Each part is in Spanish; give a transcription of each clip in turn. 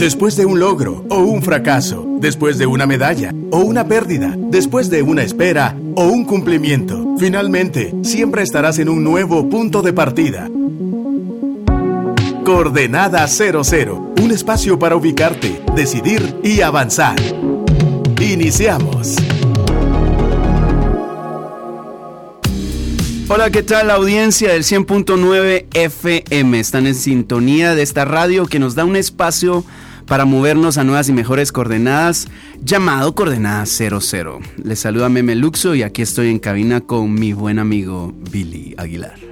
Después de un logro o un fracaso, después de una medalla o una pérdida, después de una espera o un cumplimiento, finalmente siempre estarás en un nuevo punto de partida. Coordenada 00, un espacio para ubicarte, decidir y avanzar. Iniciamos. Hola, ¿qué tal la audiencia del 100.9 FM? Están en sintonía de esta radio que nos da un espacio para movernos a nuevas y mejores coordenadas, llamado Coordenada 00. Les saluda Meme Luxo y aquí estoy en cabina con mi buen amigo Billy Aguilar.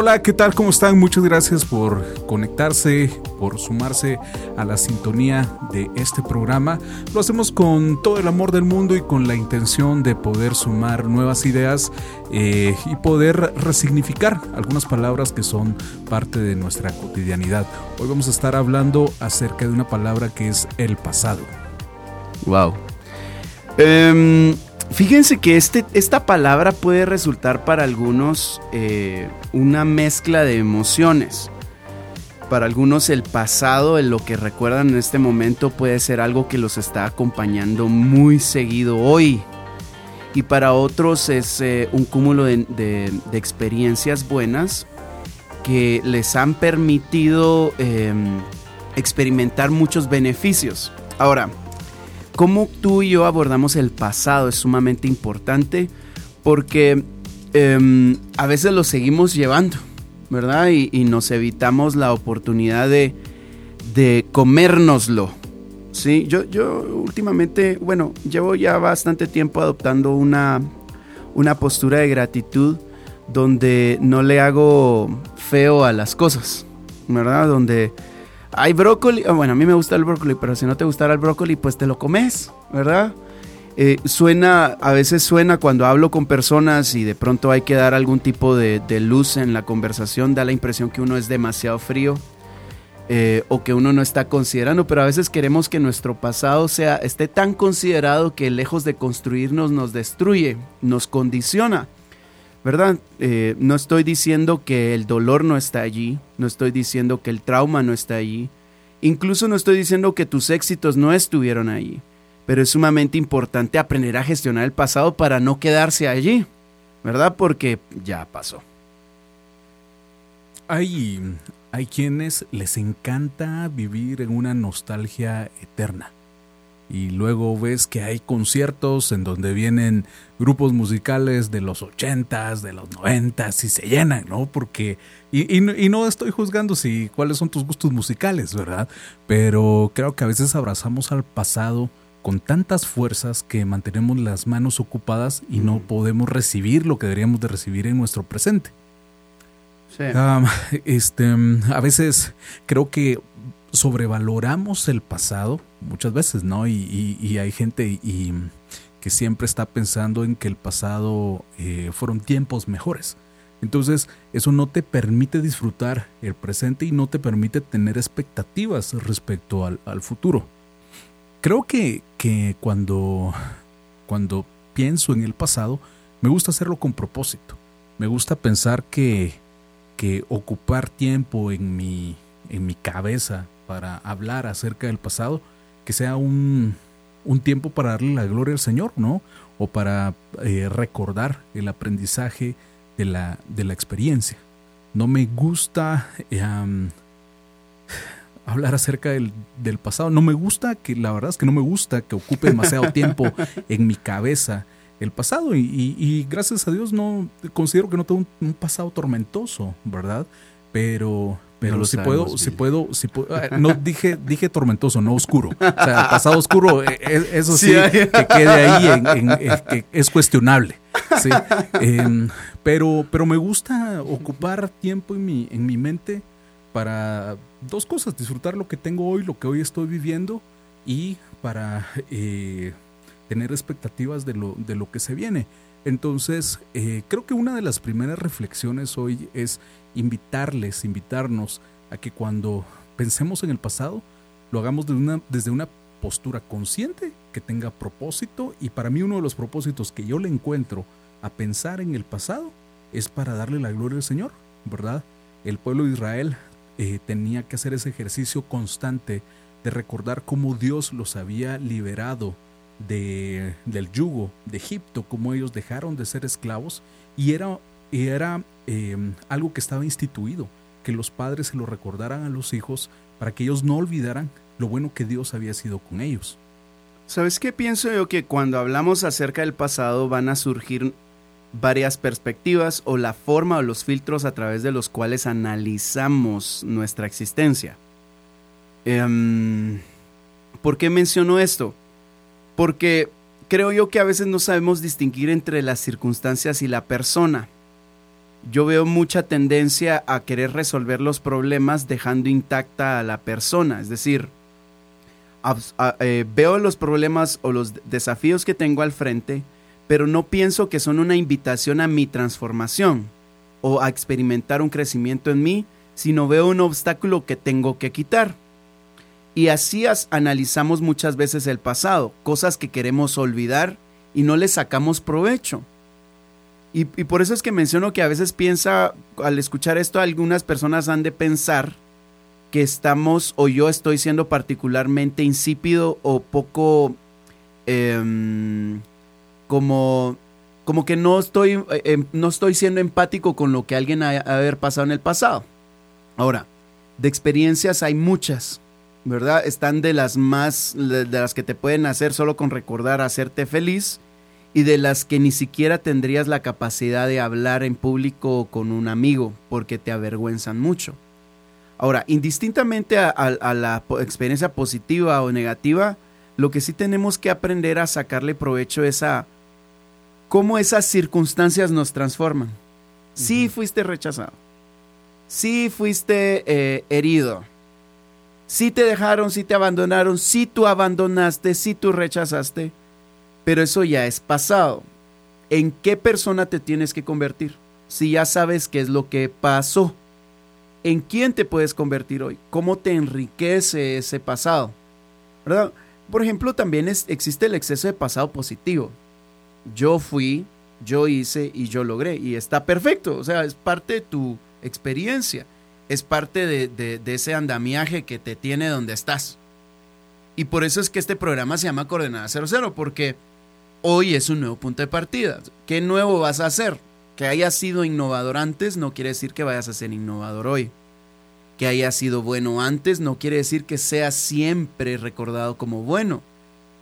Hola, ¿qué tal? ¿Cómo están? Muchas gracias por conectarse, por sumarse a la sintonía de este programa. Lo hacemos con todo el amor del mundo y con la intención de poder sumar nuevas ideas eh, y poder resignificar algunas palabras que son parte de nuestra cotidianidad. Hoy vamos a estar hablando acerca de una palabra que es el pasado. Wow. Fíjense que este, esta palabra puede resultar para algunos eh, una mezcla de emociones. Para algunos el pasado, lo que recuerdan en este momento, puede ser algo que los está acompañando muy seguido hoy. Y para otros es eh, un cúmulo de, experiencias buenas que les han permitido em, experimentar muchos beneficios. Ahora, cómo tú y yo abordamos el pasado es sumamente importante porque em, a veces lo seguimos llevando, ¿verdad? Y, nos evitamos la oportunidad de, comérnoslo. Sí, yo, yo últimamente, bueno, llevo ya bastante tiempo adoptando una, una postura de gratitud donde no le hago feo a las cosas, ¿verdad? Donde hay brócoli, ah, bueno, a mí me gusta el brócoli, pero si no te gustara el brócoli, pues te lo comes, ¿verdad? Eh, suena, a veces suena cuando hablo con personas y de pronto hay que dar algún tipo de, luz en la conversación, da la impresión que uno es demasiado frío eh, o que uno no está considerando, pero a veces queremos que nuestro pasado sea, esté tan considerado que lejos de construirnos nos destruye, nos condiciona. ¿Verdad? Eh, no estoy diciendo que el dolor no está allí, no estoy diciendo que el trauma no está allí, incluso no estoy diciendo que tus éxitos no estuvieron allí, pero es sumamente importante aprender a gestionar el pasado para no quedarse allí, ¿verdad? Porque ya pasó. Hay, hay quienes les encanta vivir en una nostalgia eterna y luego ves que hay conciertos en donde vienen grupos musicales de los ochentas, de los noventas y se llenan, ¿no? Porque, y, y, no estoy juzgando si cuáles son tus gustos musicales, ¿verdad? Pero creo que a veces abrazamos al pasado con tantas fuerzas que mantenemos las manos ocupadas y no podemos recibir lo que deberíamos de recibir en nuestro presente. Sí. este, a veces creo que sobrevaloramos el pasado muchas veces, ¿no? Y, hay gente y, que siempre está pensando en que el pasado eh, fueron tiempos mejores. Entonces, eso no te permite disfrutar el presente y no te permite tener expectativas respecto al, futuro. Creo que, que cuando, cuando pienso en el pasado, me gusta hacerlo con propósito. Me gusta pensar que, que ocupar tiempo en mi, en mi cabeza para hablar acerca del pasado, que sea un, tiempo para darle la gloria al Señor, ¿no? O para eh, recordar el aprendizaje de la, de la experiencia. No me gusta hablar acerca del, pasado. No me gusta que, la verdad es que no me gusta que ocupe demasiado tiempo en mi cabeza el pasado. Y, gracias a Dios no considero que no tengo un pasado tormentoso, ¿verdad? Pero pero si, puedo, si puedo, si puedo, no dije, dije tormentoso, no oscuro. O sea, pasado oscuro, eh, eh, eso sí, que quede ahí, que es cuestionable. ¿sí? Em, pero, pero me gusta ocupar tiempo en mi, en mi mente para dos cosas, disfrutar lo que tengo hoy, lo que hoy estoy viviendo y para eh, tener expectativas de lo, de lo que se viene. Entonces, creo que una de las primeras reflexiones hoy es invitarles, invitarnos a que cuando pensemos en el pasado, lo hagamos desde una, desde una postura consciente que tenga propósito y para mí uno de los propósitos que yo le encuentro a pensar en el pasado es para darle la gloria al Señor, ¿verdad? El pueblo de Israel eh, tenía que hacer ese ejercicio constante de recordar cómo Dios los había liberado de, del yugo de Egipto, cómo ellos dejaron de ser esclavos y era, era em, algo que estaba instituido, que los padres se lo recordaran a los hijos para que ellos no olvidaran lo bueno que Dios había sido con ellos. ¿Sabes qué pienso yo? Que cuando hablamos acerca del pasado van a surgir varias perspectivas o la forma o los filtros a través de los cuales analizamos nuestra existencia. Em, ¿Por qué menciono esto? Porque creo yo que a veces no sabemos distinguir entre las circunstancias y la persona. Yo veo mucha tendencia a querer resolver los problemas dejando intacta a la persona, es decir, eh, veo los problemas o los desafíos que tengo al frente, pero no pienso que son una invitación a mi transformación o a experimentar un crecimiento en mí, sino veo un obstáculo que tengo que quitar. Y así analizamos muchas veces el pasado, cosas que queremos olvidar y no le sacamos provecho. Y, por eso es que menciono que a veces piensa, al escuchar esto, algunas personas han de pensar que estamos o yo estoy siendo particularmente insípido o poco eh, como, como que no estoy, em, no estoy siendo empático con lo que alguien ha, haber pasado en el pasado. Ahora, de experiencias hay muchas, ¿verdad? Están de las más, de las que te pueden hacer solo con recordar hacerte feliz y de las que ni siquiera tendrías la capacidad de hablar en público con un amigo porque te avergüenzan mucho. Ahora, indistintamente a, a la experiencia positiva o negativa, lo que sí tenemos que aprender a sacarle provecho es a cómo esas circunstancias nos transforman. Sí fuiste rechazado. Sí fuiste eh, herido. Sí te dejaron, sí te abandonaron, sí tú abandonaste, sí tú rechazaste. Pero eso ya es pasado. ¿En qué persona te tienes que convertir? Si ya sabes qué es lo que pasó. ¿En quién te puedes convertir hoy? ¿Cómo te enriquece ese pasado? ¿Verdad? Por ejemplo, también existe el exceso de pasado positivo yo fui, yo hice y yo logré. Y está perfecto, o sea, es parte de tu experiencia, es parte de, ese andamiaje que te tiene donde estás. Y por eso es que este programa se llama Coordenada 00, porque hoy es un nuevo punto de partida. ¿Qué nuevo vas a hacer? Que hayas sido innovador antes no quiere decir que vayas a ser innovador hoy. Que hayas sido bueno antes no quiere decir que seas siempre recordado como bueno.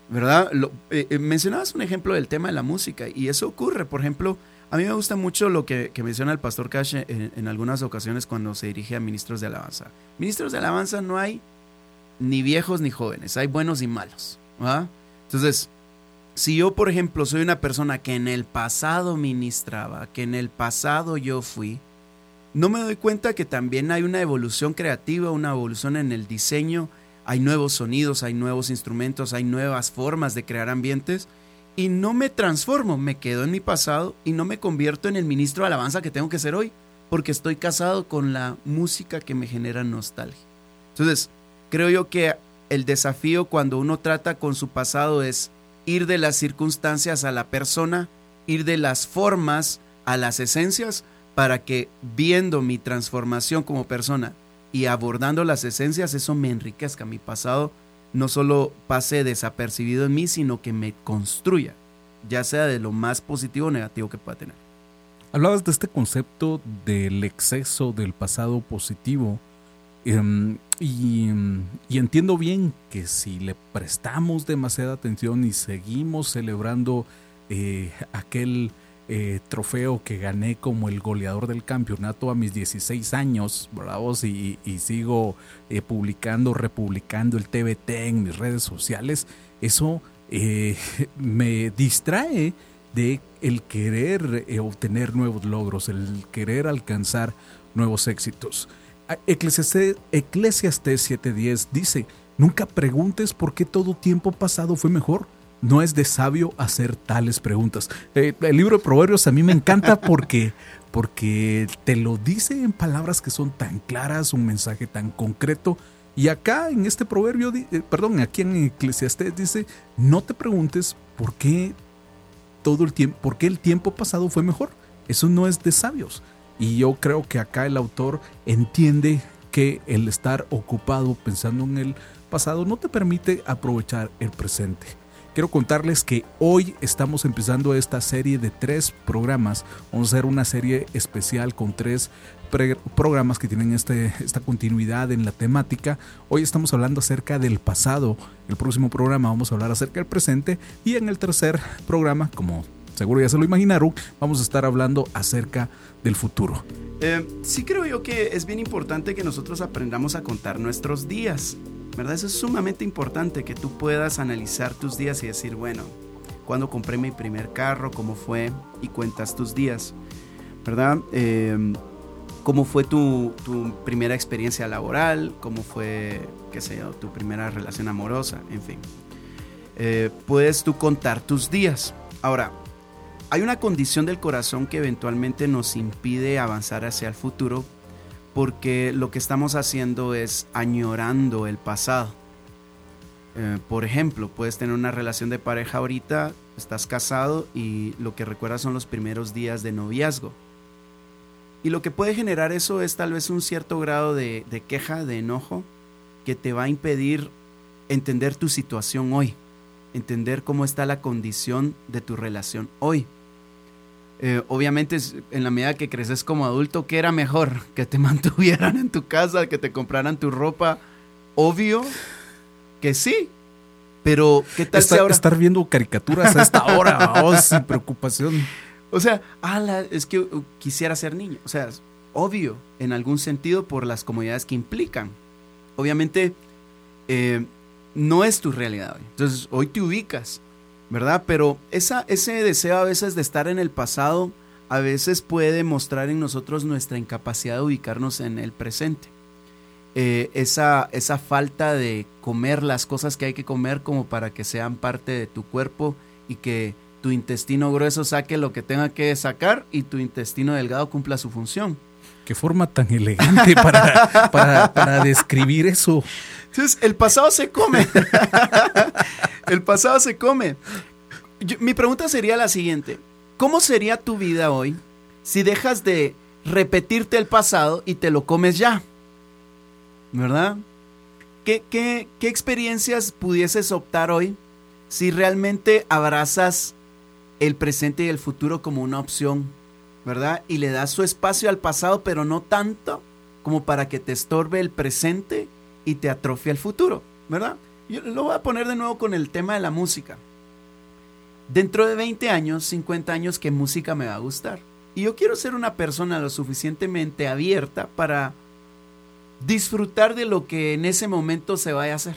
¿verdad? Eh, eh, mencionabas un ejemplo del tema de la música y eso ocurre, por ejemplo, a mí me gusta mucho lo que, menciona el pastor Cash en, algunas ocasiones cuando se dirige a ministros de alabanza. Ministros de alabanza no hay ni viejos ni jóvenes, hay buenos y malos. Entonces, si yo, por ejemplo, soy una persona que en el pasado ministraba, que en el pasado yo fui, no me doy cuenta que también hay una evolución creativa, una evolución en el diseño, hay nuevos sonidos, hay nuevos instrumentos, hay nuevas formas de crear ambientes y no me transformo, me quedo en mi pasado y no me convierto en el ministro de alabanza que tengo que ser hoy, porque estoy casado con la música que me genera nostalgia. Entonces, creo yo que el desafío cuando uno trata con su pasado es ir de las circunstancias a la persona, ir de las formas a las esencias, para que viendo mi transformación como persona y abordando las esencias, eso me enriquezca. Mi pasado no solo pase desapercibido en mí, sino que me construya, ya sea de lo más positivo o negativo que pueda tener. Hablabas de este concepto del exceso del pasado positivo. Em, y, entiendo bien que si le prestamos demasiada atención y seguimos celebrando eh, aquel eh, trofeo que gané como el goleador del campeonato a mis 16 años, bravos, y, sigo eh, publicando, republicando el TBT en mis redes sociales, eso eh, me distrae de el querer obtener nuevos logros, el querer alcanzar nuevos éxitos. Eclesiastes, Eclesiastes 7:10 dice, nunca preguntes por qué todo tiempo pasado fue mejor no es de sabio hacer tales preguntas. Eh, el libro de Proverbios a mí me encanta porque, porque te lo dice en palabras que son tan claras, un mensaje tan concreto. Y acá en este proverbio, eh, perdón, aquí en Eclesiastés dice, no te preguntes por qué todo el tiempo, por qué el tiempo pasado fue mejor. Eso no es de sabios. Y yo creo que acá el autor entiende que el estar ocupado pensando en el pasado no te permite aprovechar el presente. Quiero contarles que hoy estamos empezando esta serie de tres programas. Vamos a hacer una serie especial con tres programas que tienen este, esta continuidad en la temática. Hoy estamos hablando acerca del pasado. El próximo programa vamos a hablar acerca del presente. Y en el tercer programa, como seguro ya se lo imaginaron, vamos a estar hablando acerca del futuro. Eh, sí creo yo que es bien importante que nosotros aprendamos a contar nuestros días. ¿Verdad? Eso es sumamente importante, que tú puedas analizar tus días y decir, bueno, cuando compré mi primer carro, cómo fue, y cuentas tus días, ¿verdad? Em, ¿Cómo fue tu, tu, primera experiencia laboral? ¿Cómo fue, qué sé yo, tu primera relación amorosa? En fin. Eh, puedes tú contar tus días. Ahora, hay una condición del corazón que eventualmente nos impide avanzar hacia el futuro porque lo que estamos haciendo es añorando el pasado. Eh, por ejemplo, puedes tener una relación de pareja ahorita, estás casado y lo que recuerdas son los primeros días de noviazgo. Y lo que puede generar eso es tal vez un cierto grado de queja, de enojo, que te va a impedir entender tu situación hoy, entender cómo está la condición de tu relación hoy. Eh, obviamente en la medida que creces como adulto, ¿qué era mejor? Que te mantuvieran en tu casa, que te compraran tu ropa. Obvio que sí. Pero, ¿qué tal si ahora... Estar viendo caricaturas a esta hora, oh, sin preocupación. O sea, es que uh, quisiera ser niño. O sea, obvio, en algún sentido, por las comodidades que implican. Obviamente, eh, no es tu realidad hoy. Entonces, hoy te ubicas ¿verdad? Pero esa, ese deseo a veces de estar en el pasado, a veces puede mostrar en nosotros nuestra incapacidad de ubicarnos en el presente. Eh, esa, esa falta de comer las cosas que hay que comer como para que sean parte de tu cuerpo y que tu intestino grueso saque lo que tenga que sacar y tu intestino delgado cumpla su función. Qué forma tan elegante para, para, para describir eso. Entonces, el pasado se come. el pasado se come. mi pregunta sería la siguiente. ¿Cómo sería tu vida hoy si dejas de repetirte el pasado y te lo comes ya? ¿Verdad? ¿Qué, qué, qué experiencias pudieses optar hoy si realmente abrazas el presente y el futuro como una opción? ¿Verdad? Y le das su espacio al pasado, pero no tanto como para que te estorbe el presente y te atrofia el futuro, ¿verdad? Yo lo voy a poner de nuevo con el tema de la música. Dentro de 20 años, 50 años, ¿qué música me va a gustar? Y yo quiero ser una persona lo suficientemente abierta para disfrutar de lo que en ese momento se vaya a hacer.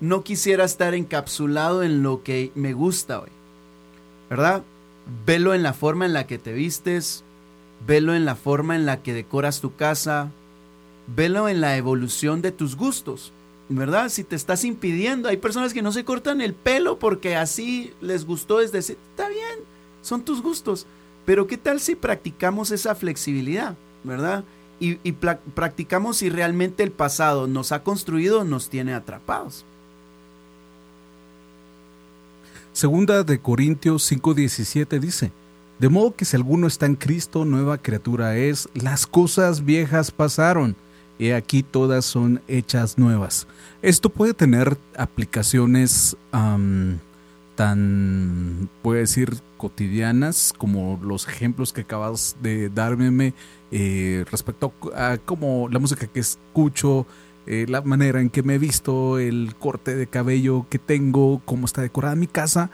No quisiera estar encapsulado en lo que me gusta hoy. ¿Verdad? Velo en la forma en la que te vistes, velo en la forma en la que decoras tu casa, velo en la evolución de tus gustos, ¿verdad? Si te estás impidiendo, hay personas que no se cortan el pelo porque así les gustó desde está bien, son tus gustos, pero ¿qué tal si practicamos esa flexibilidad, ¿verdad? Y, practicamos si realmente el pasado nos ha construido o nos tiene atrapados. Segunda de Corintios 5:17 dice, de modo que si alguno está en Cristo, nueva criatura es, las cosas viejas pasaron y aquí todas son hechas nuevas. Esto puede tener aplicaciones tan, puedo decir, cotidianas como los ejemplos que acabas de darme eh, respecto a, como la música que escucho, eh, la manera en que me he visto, el corte de cabello que tengo, cómo está decorada mi casa,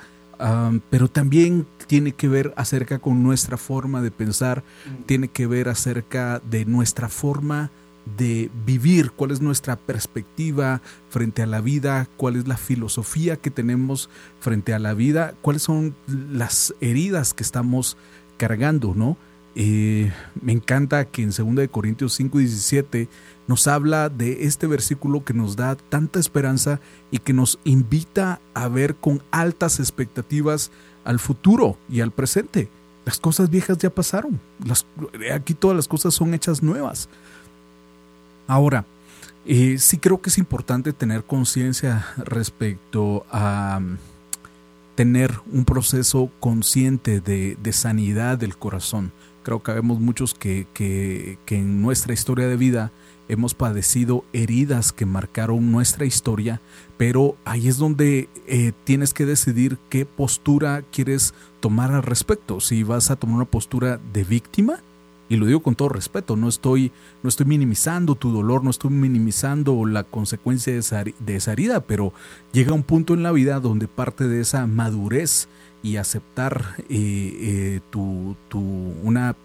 pero también tiene que ver acerca con nuestra forma de pensar, mm. tiene que ver acerca de nuestra forma de vivir, cuál es nuestra perspectiva frente a la vida, cuál es la filosofía que tenemos frente a la vida, cuáles son las heridas que estamos cargando, ¿no? Eh, me encanta que en 2 Corintios 5 17 nos habla de este versículo que nos da tanta esperanza y que nos invita a ver con altas expectativas al futuro y al presente. Las cosas viejas ya pasaron. Las, aquí todas las cosas son hechas nuevas. Ahora, eh, sí creo que es importante tener conciencia respecto a mm, tener un proceso consciente de, sanidad del corazón. Creo que vemos muchos que, que, que en nuestra historia de vida hemos padecido heridas que marcaron nuestra historia, pero ahí es donde eh, tienes que decidir qué postura quieres tomar al respecto. Si vas a tomar una postura de víctima, y lo digo con todo respeto, no estoy, no estoy minimizando tu dolor, no estoy minimizando la consecuencia de esa, de esa herida, pero llega un punto en la vida donde parte de esa madurez y aceptar eh, eh, tu, tu, una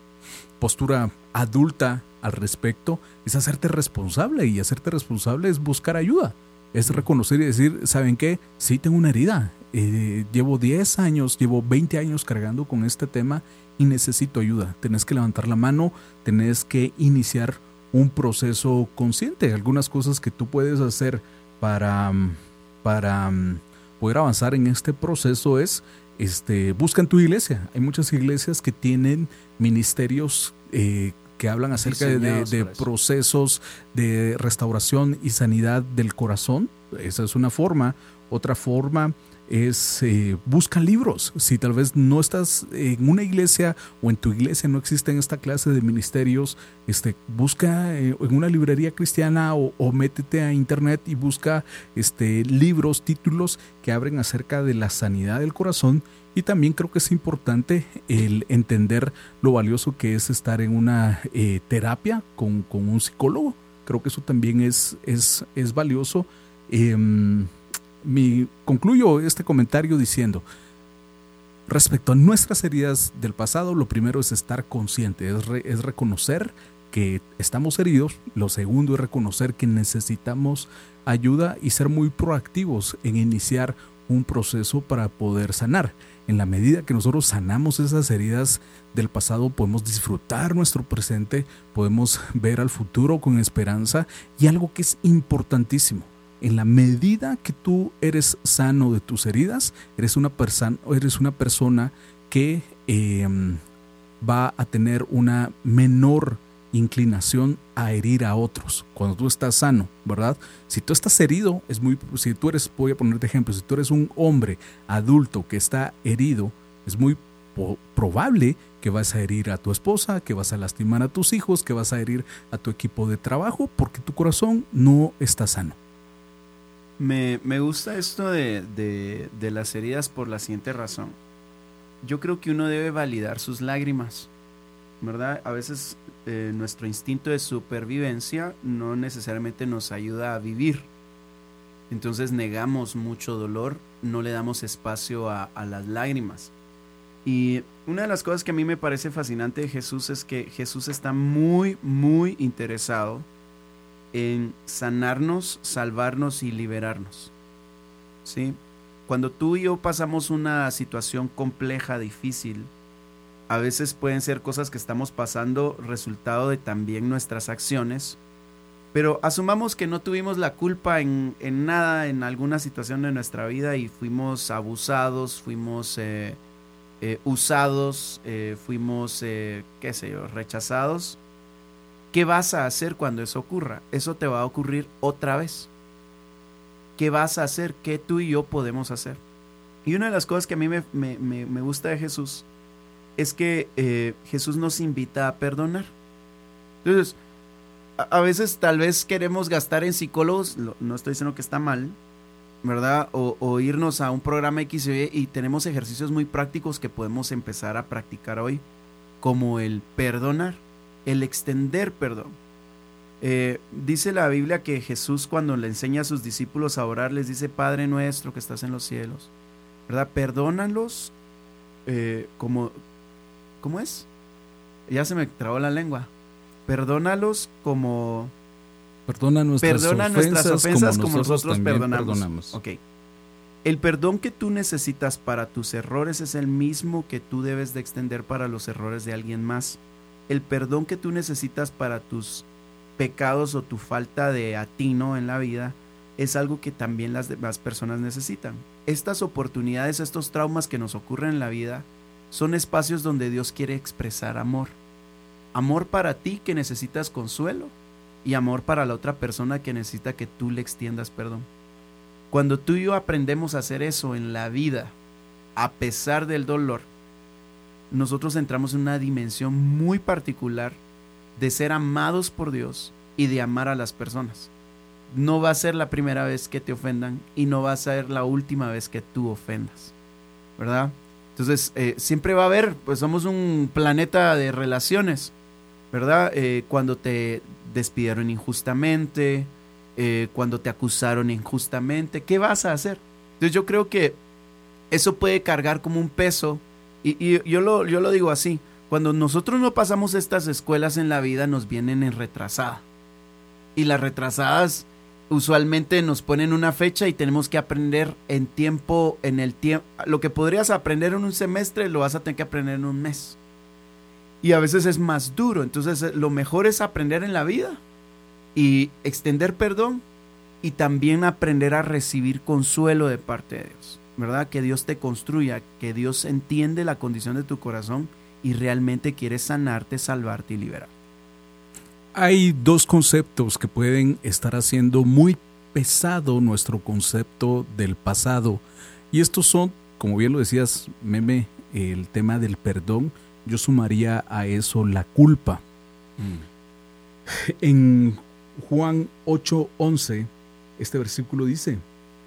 postura adulta al respecto es hacerte responsable y hacerte responsable es buscar ayuda. Es reconocer y decir, ¿saben qué? Sí tengo una herida. Eh, llevo 10 años, llevo 20 años cargando con este tema y necesito ayuda. Tenés que levantar la mano, tenés que iniciar un proceso consciente. Algunas cosas que tú puedes hacer para, para mm, poder avanzar en este proceso es este, busca en tu iglesia. Hay muchas iglesias que tienen ministerios eh, que hablan acerca de, procesos de restauración y sanidad del corazón. Esa es una forma. Otra forma es eh, busca libros. Si tal vez no estás en una iglesia o en tu iglesia no existen esta clase de ministerios, este, busca eh, en una librería cristiana o, métete a internet y busca este, libros, títulos que abren acerca de la sanidad del corazón y también creo que es importante el entender lo valioso que es estar en una eh, terapia con, un psicólogo. Creo que eso también es, es, es valioso. Mi, concluyo este comentario diciendo, respecto a nuestras heridas del pasado, lo primero es estar consciente, es, es reconocer que estamos heridos. Lo segundo es reconocer que necesitamos ayuda y ser muy proactivos en iniciar un proceso para poder sanar. En la medida que nosotros sanamos esas heridas del pasado, podemos disfrutar nuestro presente, podemos ver al futuro con esperanza y algo que es importantísimo. En la medida que tú eres sano de tus heridas, eres una, persona, eres una persona que em, va a tener una menor inclinación a herir a otros cuando tú estás sano, ¿verdad? Si tú estás herido, es muy si tú eres voy a ponerte ejemplo, si tú eres un hombre adulto que está herido, es muy probable que vas a herir a tu esposa, que vas a lastimar a tus hijos, que vas a herir a tu equipo de trabajo porque tu corazón no está sano. Me, me gusta esto de, de, de las heridas por la siguiente razón. Yo creo que uno debe validar sus lágrimas, ¿verdad? A veces eh, nuestro instinto de supervivencia no necesariamente nos ayuda a vivir. Entonces negamos mucho dolor, no le damos espacio a, las lágrimas. Y una de las cosas que a mí me parece fascinante de Jesús es que Jesús está muy, muy interesado en sanarnos, salvarnos y liberarnos. ¿Sí? Cuando tú y yo pasamos una situación compleja, difícil, a veces pueden ser cosas que estamos pasando resultado de también nuestras acciones. Pero asumamos que no tuvimos la culpa en, nada, en alguna situación de nuestra vida y fuimos abusados, fuimos eh, eh, usados, eh, fuimos, qué sé yo, rechazados. ¿Qué vas a hacer cuando eso ocurra? Eso te va a ocurrir otra vez. ¿Qué vas a hacer? ¿Qué tú y yo podemos hacer? Y una de las cosas que a mí me, me gusta de Jesús es que eh, Jesús nos invita a perdonar. Entonces, a, veces tal vez queremos gastar en psicólogos, no estoy diciendo que está mal, ¿verdad? O, irnos a un programa X y tenemos ejercicios muy prácticos que podemos empezar a practicar hoy, como el perdonar, el extender perdón. Eh, dice la Biblia que Jesús cuando le enseña a sus discípulos a orar les dice, Padre nuestro que estás en los cielos, ¿verdad? Perdónalos eh, como, ¿Cómo es? Ya se me trabó la lengua. Perdónalos como... Perdona nuestras ofensas, como nosotros, perdonamos. Ok. El perdón que tú necesitas para tus errores es el mismo que tú debes de extender para los errores de alguien más. El perdón que tú necesitas para tus pecados o tu falta de atino en la vida es algo que también las demás personas necesitan. Estas oportunidades, estos traumas que nos ocurren en la vida, son espacios donde Dios quiere expresar amor. Amor para ti que necesitas consuelo y amor para la otra persona que necesita que tú le extiendas perdón. Cuando tú y yo aprendemos a hacer eso en la vida, a pesar del dolor, nosotros entramos en una dimensión muy particular de ser amados por Dios y de amar a las personas. No va a ser la primera vez que te ofendan y no va a ser la última vez que tú ofendas, ¿verdad? Entonces, eh, siempre va a haber, pues somos un planeta de relaciones, ¿verdad? Eh, cuando te despidieron injustamente, eh, cuando te acusaron injustamente, ¿qué vas a hacer? Entonces yo creo que eso puede cargar como un peso, y, yo, lo, yo lo digo así, cuando nosotros no pasamos estas escuelas en la vida nos vienen en retrasada. Y las retrasadas usualmente nos ponen una fecha y tenemos que aprender en tiempo, en el tiempo. Lo que podrías aprender en un semestre lo vas a tener que aprender en un mes. Y a veces es más duro. Entonces lo mejor es aprender en la vida y extender perdón y también aprender a recibir consuelo de parte de Dios. ¿Verdad? Que Dios te construya, que Dios entiende la condición de tu corazón y realmente quiere sanarte, salvarte y liberar. Hay dos conceptos que pueden estar haciendo muy pesado nuestro concepto del pasado. Y estos son, como bien lo decías, Meme, el tema del perdón. Yo sumaría a eso la culpa. Mm. En Juan 8:11, este versículo dice,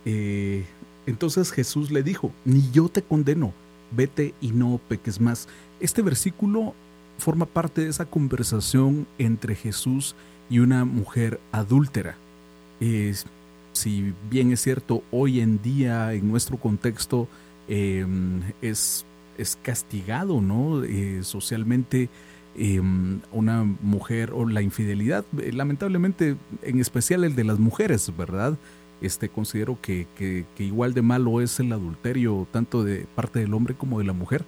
eh, entonces Jesús le dijo, ni yo te condeno, vete y no peques más. Este versículo forma parte de esa conversación entre Jesús y una mujer adúltera. si bien es cierto, hoy en día en nuestro contexto em, es, es, castigado, ¿no? Eh, socialmente em, una mujer o la infidelidad, eh, lamentablemente en especial el de las mujeres, ¿verdad? Este, considero que, igual de malo es el adulterio tanto de parte del hombre como de la mujer,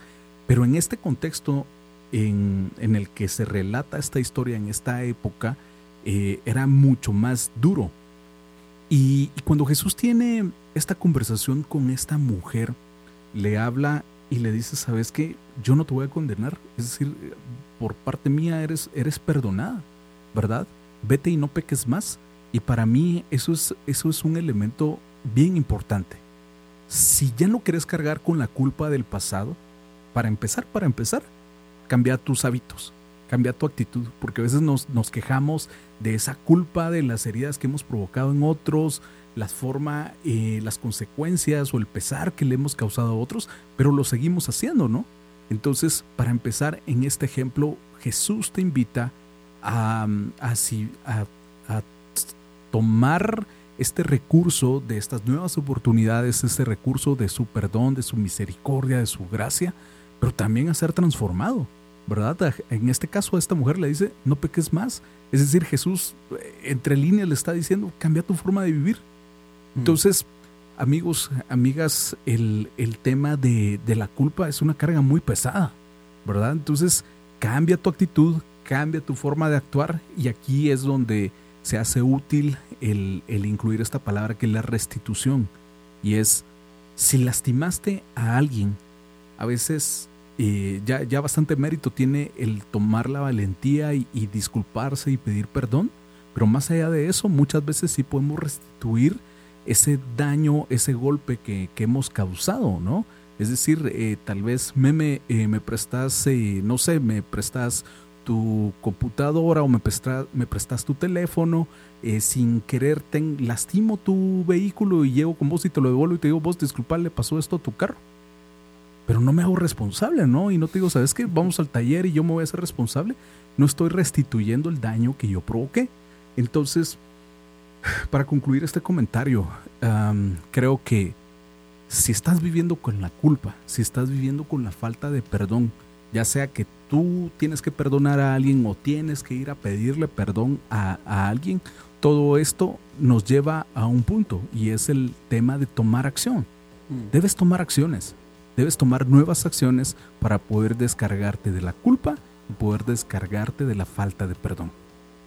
pero en este contexto en, el que se relata esta historia en esta época eh, era mucho más duro. Y, cuando Jesús tiene esta conversación con esta mujer, le habla y le dice, ¿sabes qué? Yo no te voy a condenar. Es decir, por parte mía eres perdonada, ¿verdad? Vete y no peques más. Y para mí eso es, eso es un elemento bien importante. Si ya no quieres cargar con la culpa del pasado, para empezar, para empezar, cambia tus hábitos, cambia tu actitud, porque a veces nos, nos quejamos de esa culpa, de las heridas que hemos provocado en otros, las formas, eh, las consecuencias o el pesar que le hemos causado a otros, pero lo seguimos haciendo, ¿no? Entonces, para empezar, en este ejemplo, Jesús te invita a, a, a tomar este recurso de estas nuevas oportunidades, este recurso de su perdón, de su misericordia, de su gracia, pero también a ser transformado, ¿verdad? En este caso a esta mujer le dice, no peques más. Es decir, Jesús eh, entre líneas le está diciendo, cambia tu forma de vivir. Mm. Entonces, amigos, amigas, el, el tema de, de la culpa es una carga muy pesada, ¿verdad? Entonces, cambia tu actitud, cambia tu forma de actuar y aquí es donde se hace útil el, incluir esta palabra que es la restitución. Y es, si lastimaste a alguien, a veces eh, ya, ya, bastante mérito tiene el tomar la valentía y, disculparse y pedir perdón, pero más allá de eso, muchas veces sí podemos restituir ese daño, ese golpe que, hemos causado, ¿no? Es decir, eh, tal vez me, eh, me prestas, no sé, me prestas tu computadora o me prestas, me prestas tu teléfono, eh, sin querer lastimo tu vehículo y llego con vos y te lo devuelvo y te digo, vos disculpa, le pasó esto a tu carro. Pero no me hago responsable, ¿no? Y no te digo, ¿sabes qué? Vamos al taller y yo me voy a hacer responsable. No estoy restituyendo el daño que yo provoqué. Entonces, para concluir este comentario, creo que si estás viviendo con la culpa, si estás viviendo con la falta de perdón, ya sea que tú tienes que perdonar a alguien o tienes que ir a pedirle perdón a, alguien, todo esto nos lleva a un punto y es el tema de tomar acción. Mm. Debes tomar acciones, debes tomar nuevas acciones para poder descargarte de la culpa y poder descargarte de la falta de perdón.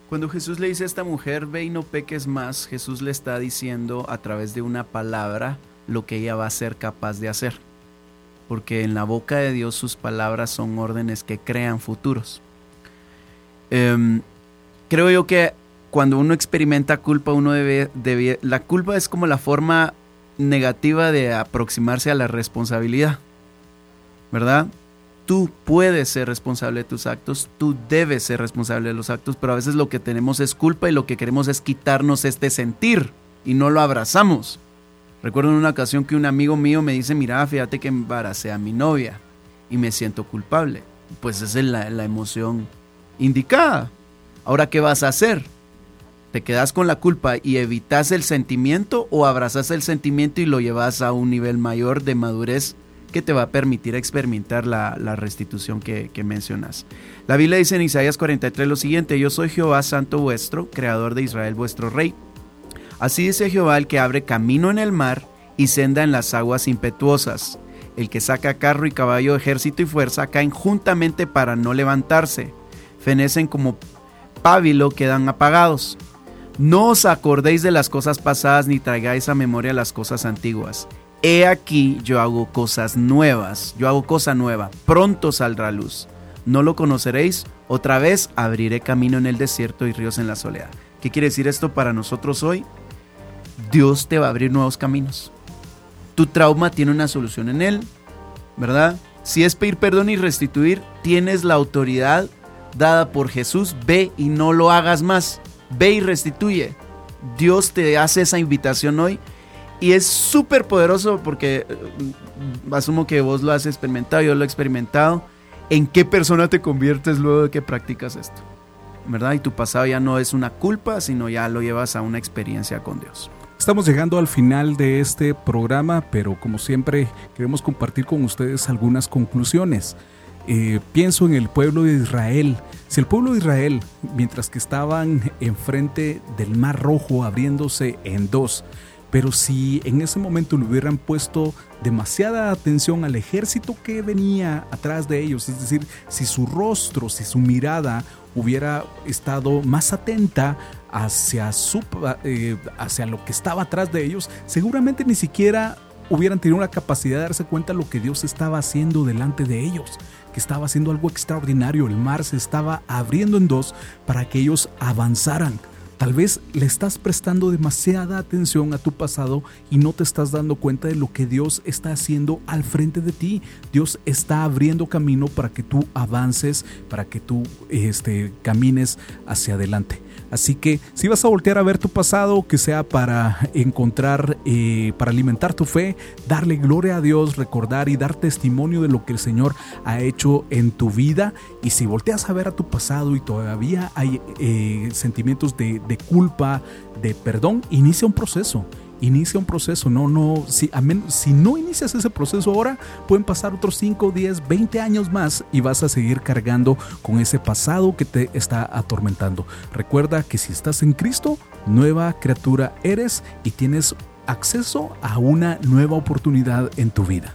Cuando Jesús le dice a esta mujer, ve y no peques más, Jesús le está diciendo a través de una palabra lo que ella va a ser capaz de hacer porque en la boca de Dios sus palabras son órdenes que crean futuros. Em, creo yo que cuando uno experimenta culpa, uno debe, debe, La culpa es como la forma negativa de aproximarse a la responsabilidad, ¿verdad? tú puedes ser responsable de tus actos, tú debes ser responsable de los actos, pero a veces lo que tenemos es culpa y lo que queremos es quitarnos este sentir y no lo abrazamos. Recuerdo en una ocasión que un amigo mío me dice, mira, fíjate que embaracé a mi novia y me siento culpable. Pues es la, la emoción indicada. Ahora, ¿qué vas a hacer? ¿Te quedas con la culpa y evitas el sentimiento o abrazas el sentimiento y lo llevas a un nivel mayor de madurez que te va a permitir experimentar la, restitución que, que, mencionas. La Biblia dice en Isaías 43 lo siguiente, yo soy Jehová Santo vuestro, creador de Israel vuestro rey. Así dice Jehová el que abre camino en el mar y senda en las aguas impetuosas. El que saca carro y caballo, ejército y fuerza caen juntamente para no levantarse. Fenecen como pábilo, quedan apagados. No os acordéis de las cosas pasadas ni traigáis a memoria las cosas antiguas. He aquí yo hago cosas nuevas, yo hago cosa nueva, pronto saldrá luz. No lo conoceréis, otra vez abriré camino en el desierto y ríos en la soledad. ¿Qué quiere decir esto para nosotros hoy? Dios te va a abrir nuevos caminos. Tu trauma tiene una solución en él, ¿verdad? Si es pedir perdón y restituir, tienes la autoridad dada por Jesús. Ve y no lo hagas más. Ve y restituye. Dios te hace esa invitación hoy y es súper poderoso porque eh, asumo que vos lo has experimentado, yo lo he experimentado. ¿En qué persona te conviertes luego de que practicas esto? ¿Verdad? Y tu pasado ya no es una culpa, sino ya lo llevas a una experiencia con Dios. Estamos llegando al final de este programa, pero como siempre queremos compartir con ustedes algunas conclusiones. Eh, pienso en el pueblo de Israel. Si el pueblo de Israel, mientras que estaban enfrente del Mar Rojo abriéndose en dos, pero si en ese momento le hubieran puesto demasiada atención al ejército que venía atrás de ellos, es decir, si su rostro, si su mirada hubiera estado más atenta hacia, su, eh, hacia lo que estaba atrás de ellos, seguramente ni siquiera hubieran tenido la capacidad de darse cuenta de lo que Dios estaba haciendo delante de ellos, que estaba haciendo algo extraordinario, el mar se estaba abriendo en dos para que ellos avanzaran. Tal vez le estás prestando demasiada atención a tu pasado y no te estás dando cuenta de lo que Dios está haciendo al frente de ti. Dios está abriendo camino para que tú avances, para que tú este, camines hacia adelante. Así que si vas a voltear a ver tu pasado, que sea para encontrar, eh, para alimentar tu fe, darle gloria a Dios, recordar y dar testimonio de lo que el Señor ha hecho en tu vida. Y si volteas a ver a tu pasado y todavía hay eh, sentimientos de, de culpa, de perdón, inicia un proceso inicia un proceso. No, no, si, si no inicias ese proceso ahora, pueden pasar otros 5, 10, 20 años más y vas a seguir cargando con ese pasado que te está atormentando. Recuerda que si estás en Cristo, nueva criatura eres y tienes acceso a una nueva oportunidad en tu vida.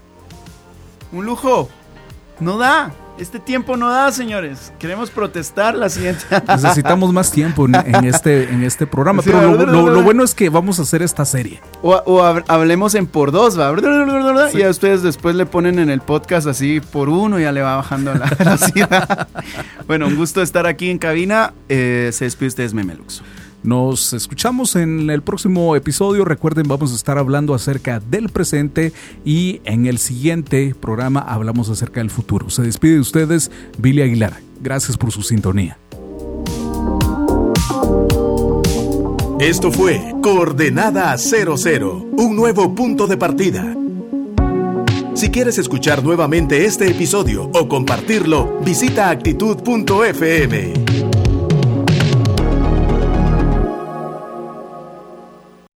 Un lujo. No da. Este tiempo no da, señores. Queremos protestar la siguiente. Necesitamos más tiempo en, este, en este programa. pero lo, bueno es que vamos a hacer esta serie. O, hablemos en por dos, ¿va? Y a ustedes después le ponen en el podcast así por uno, y ya le va bajando la velocidad. bueno, un gusto estar aquí en cabina. Eh, se despide ustedes, Memelux. Nos escuchamos en el próximo episodio. Recuerden, vamos a estar hablando acerca del presente y en el siguiente programa hablamos acerca del futuro. Se despide de ustedes Billy Aguilar. Gracias por su sintonía. Esto fue Coordenada 00, un nuevo punto de partida. Si quieres escuchar nuevamente este episodio o compartirlo, visita actitud.fm.